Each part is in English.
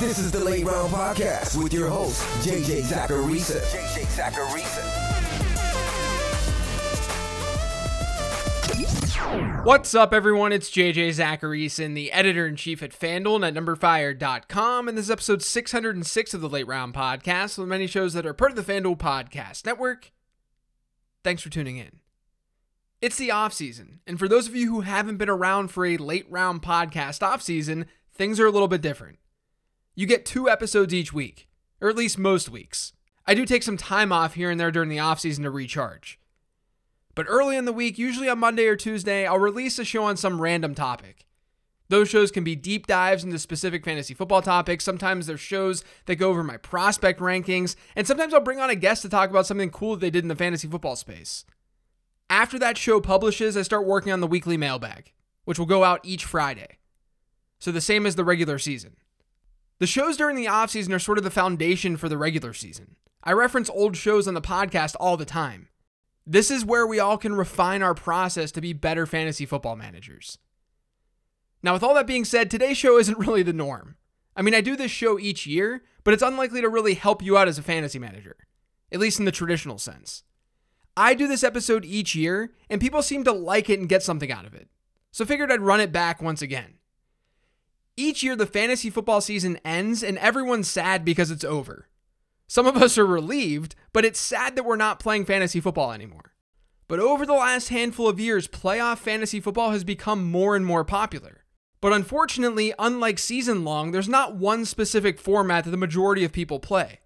This is the Late Round Podcast with your host, JJ Zachariason. JJ Zachariason. What's up, everyone? It's JJ Zachariason, the editor in chief at FanDuel and at numberfire.com. And this is episode 606 of the Late Round Podcast, with many shows that are part of the FanDuel Podcast Network. Thanks for tuning in. It's the off season, and for those of you who haven't been around for a late round podcast off season, things are a little bit different. You get two episodes each week, or at least most weeks. I do take some time off here and there during the off season to recharge. But early in the week, usually on Monday or Tuesday, I'll release a show on some random topic. Those shows can be deep dives into specific fantasy football topics. Sometimes they're shows that go over my prospect rankings, and sometimes I'll bring on a guest to talk about something cool that they did in the fantasy football space. After that show publishes, I start working on the weekly mailbag, which will go out each Friday. So the same as the regular season. The shows during the offseason are sort of the foundation for the regular season. I reference old shows on the podcast all the time. This is where we all can refine our process to be better fantasy football managers. Now, with all that being said, today's show isn't really the norm. I mean, I do this show each year, but it's unlikely to really help you out as a fantasy manager, at least in the traditional sense. I do this episode each year, and people seem to like it and get something out of it. So figured I'd run it back once again. Each year, the fantasy football season ends, and everyone's sad because it's over. Some of us are relieved, but it's sad that we're not playing fantasy football anymore. But over the last handful of years, playoff fantasy football has become more and more popular. But unfortunately, unlike season long, there's not one specific format that the majority of people play.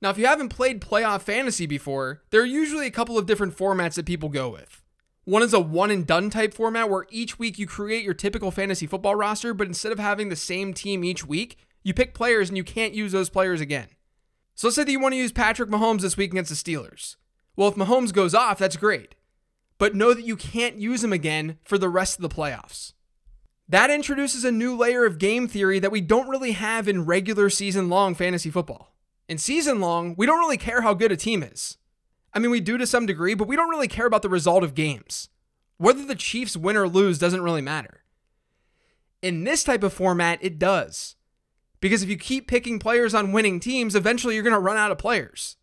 Now, if you haven't played playoff fantasy before, there are usually a couple of different formats that people go with. One is a one and done type format where each week you create your typical fantasy football roster, but instead of having the same team each week, you pick players and you can't use those players again. So let's say that you want to use Patrick Mahomes this week against the Steelers. Well, if Mahomes goes off, that's great. But know that you can't use him again for the rest of the playoffs. That introduces a new layer of game theory that we don't really have in regular season long fantasy football. In season long, we don't really care how good a team is. I mean, we do to some degree, but we don't really care about the result of games. Whether the Chiefs win or lose doesn't really matter. In this type of format, it does. Because if you keep picking players on winning teams, eventually you're going to run out of players.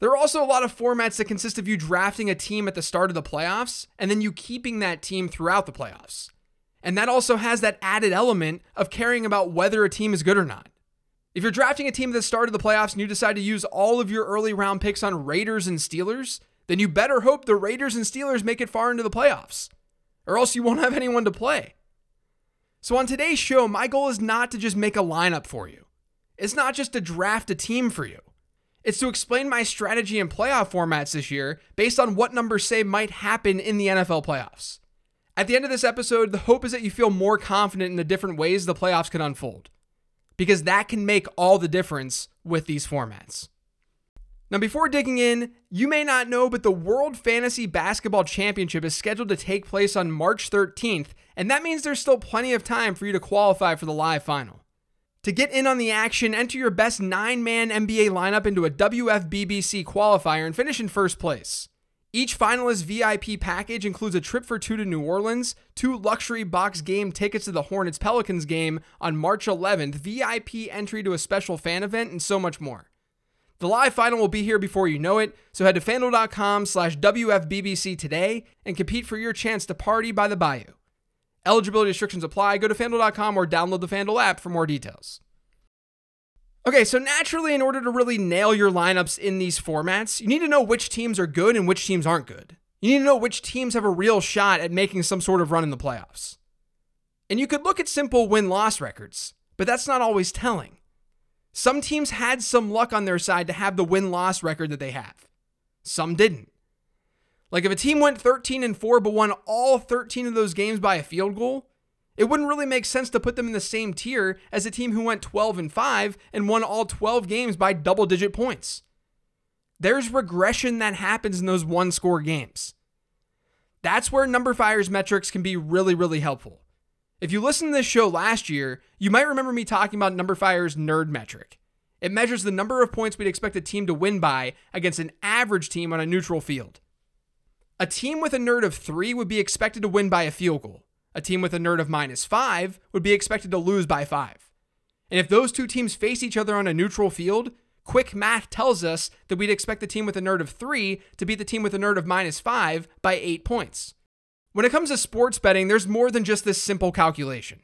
There are also a lot of formats that consist of you drafting a team at the start of the playoffs and then you keeping that team throughout the playoffs. And that also has that added element of caring about whether a team is good or not. If you're drafting a team at the start of the playoffs and you decide to use all of your early round picks on Raiders and Steelers, then you better hope the Raiders and Steelers make it far into the playoffs, or else you won't have anyone to play. So, on today's show, my goal is not to just make a lineup for you. It's not just to draft a team for you. It's to explain my strategy and playoff formats this year based on what numbers say might happen in the NFL playoffs. At the end of this episode, the hope is that you feel more confident in the different ways the playoffs can unfold, because that can make all the difference with these formats. Now, before digging in, you may not know, but the World Fantasy Basketball Championship is scheduled to take place on March 13th, and that means there's still plenty of time for you to qualify for the live final. To get in on the action, enter your best nine man NBA lineup into a WFBBC qualifier and finish in first place. Each finalist VIP package includes a trip for two to New Orleans, two luxury box game tickets to the Hornets Pelicans game on March 11th, VIP entry to a special fan event, and so much more. The live final will be here before you know it, so head to fanduel.com slash WFBBC today and compete for your chance to party by the bayou. Eligibility restrictions apply. Go to fanduel.com or download the FanDuel app for more details. Okay, so naturally, in order to really nail your lineups in these formats, you need to know which teams are good and which teams aren't good. You need to know which teams have a real shot at making some sort of run in the playoffs. And you could look at simple win loss records, but that's not always telling. Some teams had some luck on their side to have the win loss record that they have. Some didn't. Like if a team went 13 and 4 but won all 13 of those games by a field goal, it wouldn't really make sense to put them in the same tier as a team who went 12 and 5 and won all 12 games by double digit points. There's regression that happens in those one score games. That's where numberFire's metrics can be really, really helpful. If you listened to this show last year, you might remember me talking about numberFire's nerd metric. It measures the number of points we'd expect a team to win by against an average team on a neutral field. A team with a nerd of 3 would be expected to win by a field goal. A team with a nerd of minus 5 would be expected to lose by 5. And if those two teams face each other on a neutral field, quick math tells us that we'd expect the team with a nerd of three to beat the team with a nerd of minus five by eight points. When it comes to sports betting, there's more than just this simple calculation.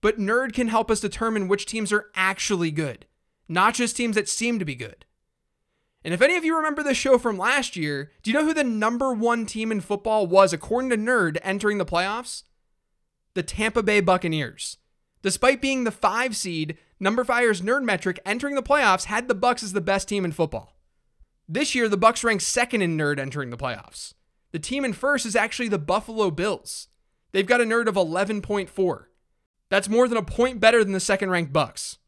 But Nerd can help us determine which teams are actually good, not just teams that seem to be good. And if any of you remember the show from last year, do you know who the number one team in football was, according to Nerd, entering the playoffs? The Tampa Bay Buccaneers. Despite being the five seed, Numberfire's nerd metric entering the playoffs had the Bucks as the best team in football. This year, the Bucks ranked second in nerd entering the playoffs. The team in first is actually the Buffalo Bills. They've got a nerd of 11.4. That's more than a point better than the second ranked Bucks.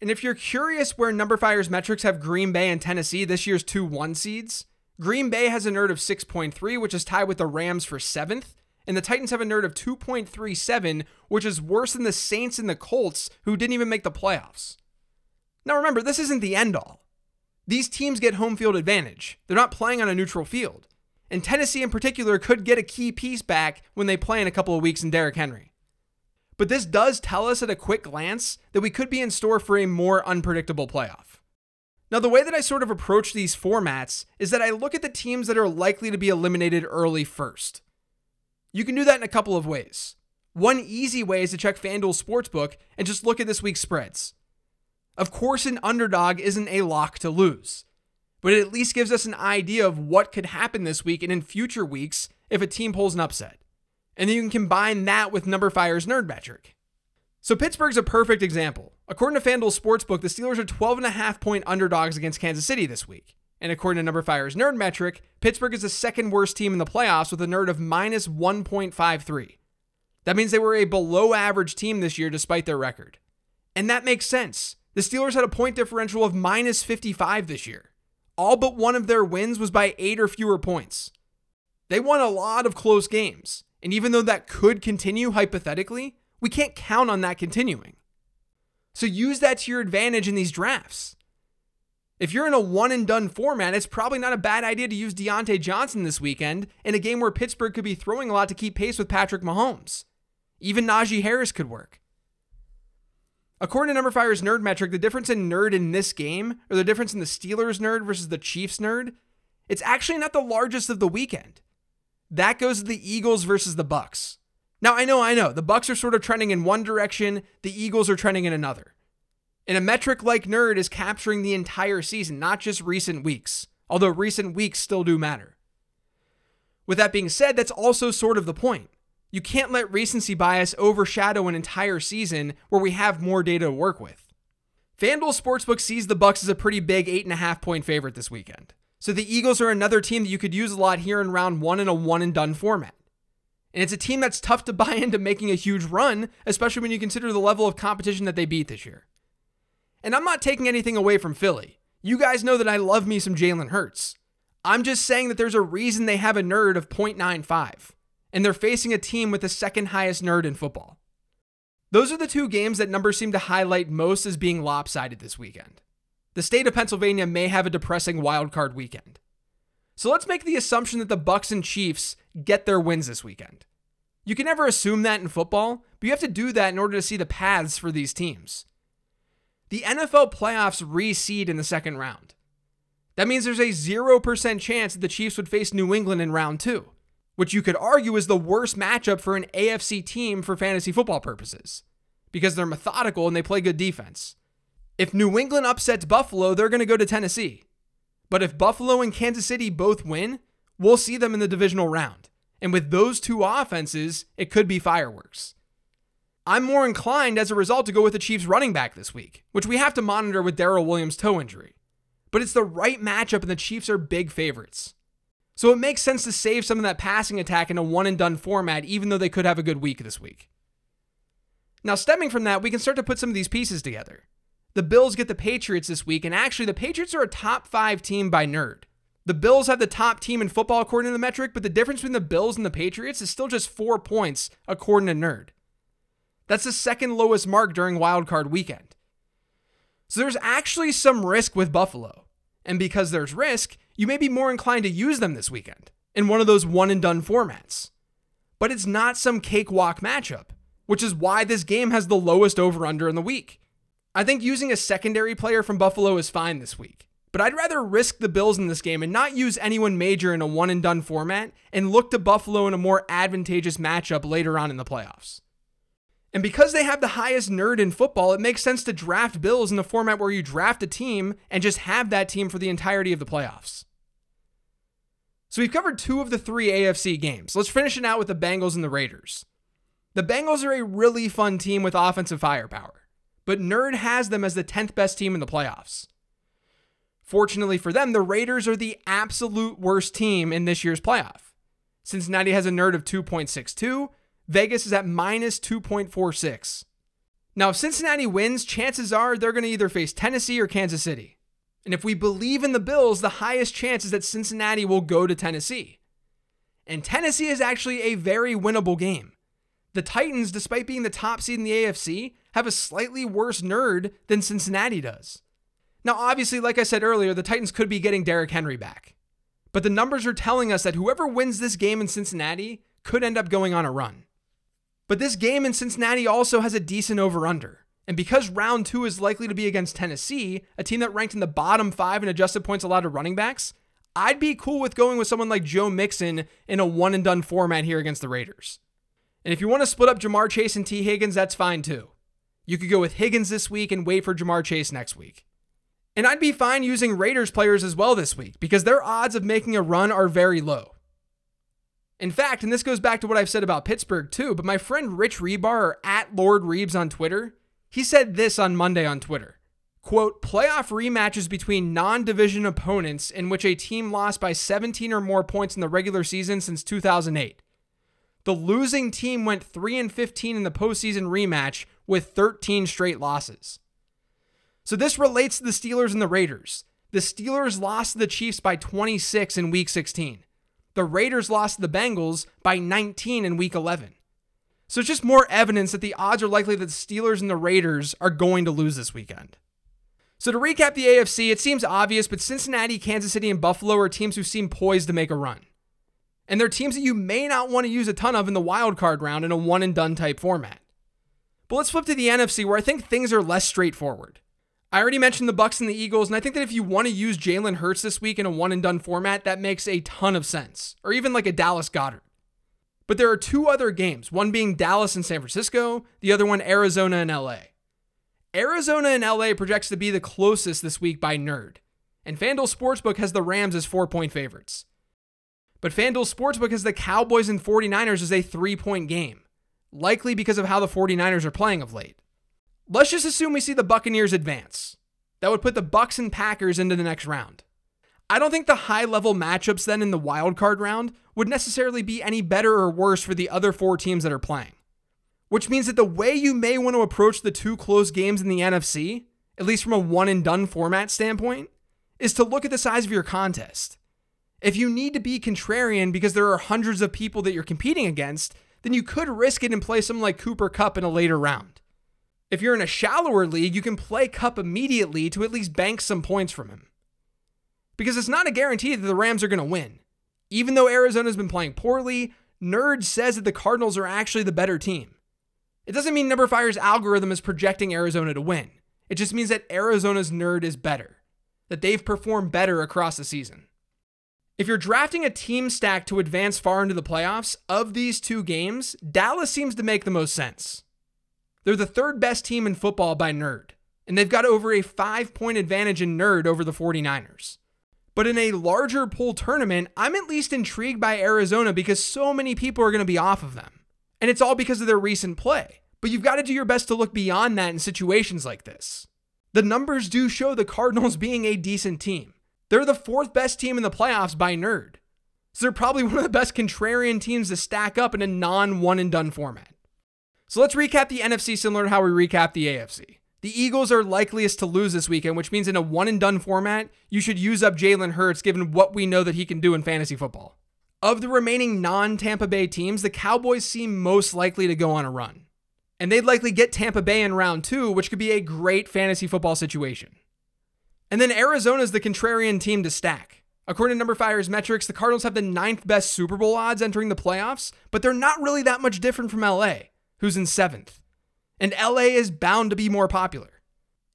And if you're curious where Numberfire's metrics have Green Bay and Tennessee, this year's two one seeds, Green Bay has a nerd of 6.3, which is tied with the Rams for seventh, and the Titans have a nerd of 2.37, which is worse than the Saints and the Colts, who didn't even make the playoffs. Now remember, this isn't the end all. These teams get home field advantage. They're not playing on a neutral field. And Tennessee in particular could get a key piece back when they play in a couple of weeks in Derrick Henry. But this does tell us at a quick glance that we could be in store for a more unpredictable playoff. Now, the way that I sort of approach these formats is that I look at the teams that are likely to be eliminated early first. You can do that in a couple of ways. One easy way is to check FanDuel Sportsbook and just look at this week's spreads. Of course, an underdog isn't a lock to lose, but it at least gives us an idea of what could happen this week and in future weeks if a team pulls an upset. And then you can combine that with Numberfire's nerd metric. So Pittsburgh's a perfect example. According to FanDuel Sportsbook, the Steelers are 12 and a half point underdogs against Kansas City this week. And according to Number Numberfire's nerd metric, Pittsburgh is the second worst team in the playoffs with a nerd of minus 1.53. That means they were a below average team this year despite their record. And that makes sense. The Steelers had a point differential of minus 55 this year. All but one of their wins was by eight or fewer points. They won a lot of close games. And even though that could continue hypothetically, we can't count on that continuing. So use that to your advantage in these drafts. If you're in a one and done format, it's probably not a bad idea to use Diontae Johnson this weekend in a game where Pittsburgh could be throwing a lot to keep pace with Patrick Mahomes. Even Najee Harris could work. According to Numberfire's nerd metric, the difference in nerd in this game, or the difference in the Steelers nerd versus the Chiefs nerd, it's actually not the largest of the weekend. That goes to the Eagles versus the Bucks. Now I know, I know, the Bucks are sort of trending in one direction, the Eagles are trending in another. And a metric like nerd is capturing the entire season, not just recent weeks, although recent weeks still do matter. With that being said, that's also sort of the point. You can't let recency bias overshadow an entire season where we have more data to work with. FanDuel Sportsbook sees the Bucks as a pretty big 8.5 point favorite this weekend. So the Eagles are another team that you could use a lot here in round one in a one and done format. And it's a team that's tough to buy into making a huge run, especially when you consider the level of competition that they beat this year. And I'm not taking anything away from Philly. You guys know that I love me some Jalen Hurts. I'm just saying that there's a reason they have a nerd of 0.95, and they're facing a team with the second highest nerd in football. Those are the two games that numbers seem to highlight most as being lopsided this weekend. The state of Pennsylvania may have a depressing wildcard weekend. So let's make the assumption that the Bucks and Chiefs get their wins this weekend. You can never assume that in football, but you have to do that in order to see the paths for these teams. The NFL playoffs reseed in the second round. That means there's a 0% chance that the Chiefs would face New England in round two, which you could argue is the worst matchup for an AFC team for fantasy football purposes, because they're methodical and they play good defense. If New England upsets Buffalo, they're going to go to Tennessee. But if Buffalo and Kansas City both win, we'll see them in the divisional round. And with those two offenses, it could be fireworks. I'm more inclined as a result to go with the Chiefs running back this week, which we have to monitor with Darrel Williams' toe injury. But it's the right matchup, and the Chiefs are big favorites. So it makes sense to save some of that passing attack in a one and done format, even though they could have a good week this week. Now, stemming from that, we can start to put some of these pieces together. The Bills get the Patriots this week, and actually, the Patriots are a top five team by nerd. The Bills have the top team in football according to the metric, but the difference between the Bills and the Patriots is still just four points according to nerd. That's the second lowest mark during wildcard weekend. So there's actually some risk with Buffalo. And because there's risk, you may be more inclined to use them this weekend in one of those one and done formats. But it's not some cakewalk matchup, which is why this game has the lowest over under in the week. I think using a secondary player from Buffalo is fine this week. But I'd rather risk the Bills in this game and not use anyone major in a one and done format and look to Buffalo in a more advantageous matchup later on in the playoffs. And because they have the highest nerd in football, it makes sense to draft Bills in the format where you draft a team and just have that team for the entirety of the playoffs. So we've covered two of the three AFC games. Let's finish it out with the Bengals and the Raiders. The Bengals are a really fun team with offensive firepower, but Nerd has them as the 10th best team in the playoffs. Fortunately for them, the Raiders are the absolute worst team in this year's playoff. Cincinnati has a nerd of 2.62, Vegas is at minus 2.46. Now, if Cincinnati wins, chances are they're going to either face Tennessee or Kansas City. And if we believe in the Bills, the highest chance is that Cincinnati will go to Tennessee. And Tennessee is actually a very winnable game. The Titans, despite being the top seed in the AFC, have a slightly worse nerd than Cincinnati does. Now, obviously, like I said earlier, the Titans could be getting Derrick Henry back. But the numbers are telling us that whoever wins this game in Cincinnati could end up going on a run. But this game in Cincinnati also has a decent over under. And because round two is likely to be against Tennessee, a team that ranked in the bottom five in adjusted points allowed to running backs, I'd be cool with going with someone like Joe Mixon in a one and done format here against the Raiders. And if you want to split up Ja'Marr Chase and Tee Higgins, that's fine too. You could go with Higgins this week and wait for Ja'Marr Chase next week. And I'd be fine using Raiders players as well this week because their odds of making a run are very low. In fact, and this goes back to what I've said about Pittsburgh too, but my friend Rich Hribar at Lord Reebs on Twitter, he said this on Monday on Twitter. Quote, playoff rematches between non division opponents in which a team lost by 17 or more points in the regular season since 2008. The losing team went 3 and 15 in the postseason rematch with 13 straight losses. So this relates to the Steelers and the Raiders. The Steelers lost to the Chiefs by 26 in week 16 the Raiders lost the Bengals by 19 in week 11. So it's just more evidence that the odds are likely that the Steelers and the Raiders are going to lose this weekend. So to recap the AFC, it seems obvious, but Cincinnati, Kansas City, and Buffalo are teams who seem poised to make a run. And they're teams that you may not want to use a ton of in the wild card round in a one and done type format. But let's flip to the NFC where I think things are less straightforward. I already mentioned the Bucks and the Eagles, and I think that if you want to use Jalen Hurts this week in a one and done format, that makes a ton of sense, or even like a Dallas Goedert. But there are two other games, one being Dallas and San Francisco, the other one Arizona and LA. Arizona and LA projects to be the closest this week by nerd, and FanDuel Sportsbook has the Rams as four point favorites. But FanDuel Sportsbook has the Cowboys and 49ers as a three point game, likely because of how the 49ers are playing of late. Let's just assume we see the Buccaneers advance. That would put the Bucks and Packers into the next round. I don't think the high level matchups then in the wild card round would necessarily be any better or worse for the other four teams that are playing. Which means that the way you may want to approach the two close games in the NFC, at least from a one and done format standpoint, is to look at the size of your contest. If you need to be contrarian because there are hundreds of people that you're competing against, then you could risk it and play someone like Cooper Kupp in a later round. If you're in a shallower league, you can play Kupp immediately to at least bank some points from him. Because it's not a guarantee that the Rams are going to win. Even though Arizona's been playing poorly, Nerd says that the Cardinals are actually the better team. It doesn't mean Numberfire's algorithm is projecting Arizona to win. It just means that Arizona's nerd is better, that they've performed better across the season. If you're drafting a team stack to advance far into the playoffs, of these two games, Dallas seems to make the most sense. They're the third best team in football by nerd, and they've got over a five point advantage in nerd over the 49ers. But in a larger pool tournament, I'm at least intrigued by Arizona because so many people are going to be off of them. And it's all because of their recent play. But you've got to do your best to look beyond that in situations like this. The numbers do show the Cardinals being a decent team. They're the fourth best team in the playoffs by nerd. So they're probably one of the best contrarian teams to stack up in a non one and done format. So let's recap the NFC similar to how we recap the AFC. The Eagles are likeliest to lose this weekend, which means in a one and done format, you should use up Jalen Hurts given what we know that he can do in fantasy football. Of the remaining non Tampa Bay teams, the Cowboys seem most likely to go on a run. And they'd likely get Tampa Bay in round two, which could be a great fantasy football situation. And then Arizona's the contrarian team to stack. According to Number Fire's metrics, the Cardinals have the ninth best Super Bowl odds entering the playoffs, but they're not really that much different from LA who's in seventh. And LA is bound to be more popular.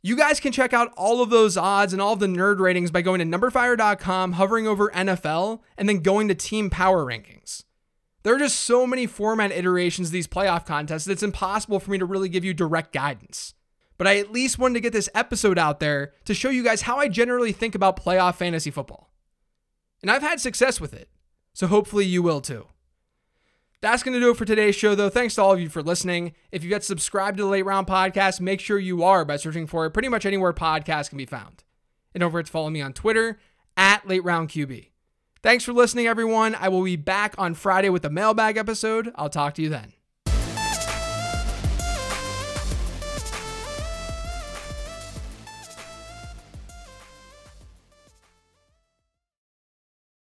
You guys can check out all of those odds and all of the nerd ratings by going to numberfire.com, hovering over NFL, and then going to team power rankings. There are just so many format iterations of these playoff contests that it's impossible for me to really give you direct guidance. But I at least wanted to get this episode out there to show you guys how I generally think about playoff fantasy football. And I've had success with it, so hopefully you will too. That's going to do it for today's show, though. Thanks to all of you for listening. If you've got subscribed to the Late Round Podcast, make sure you are by searching for it pretty much anywhere podcasts can be found. And over to follow me on Twitter at Late Round QB. Thanks for listening, everyone. I will be back on Friday with the mailbag episode. I'll talk to you then.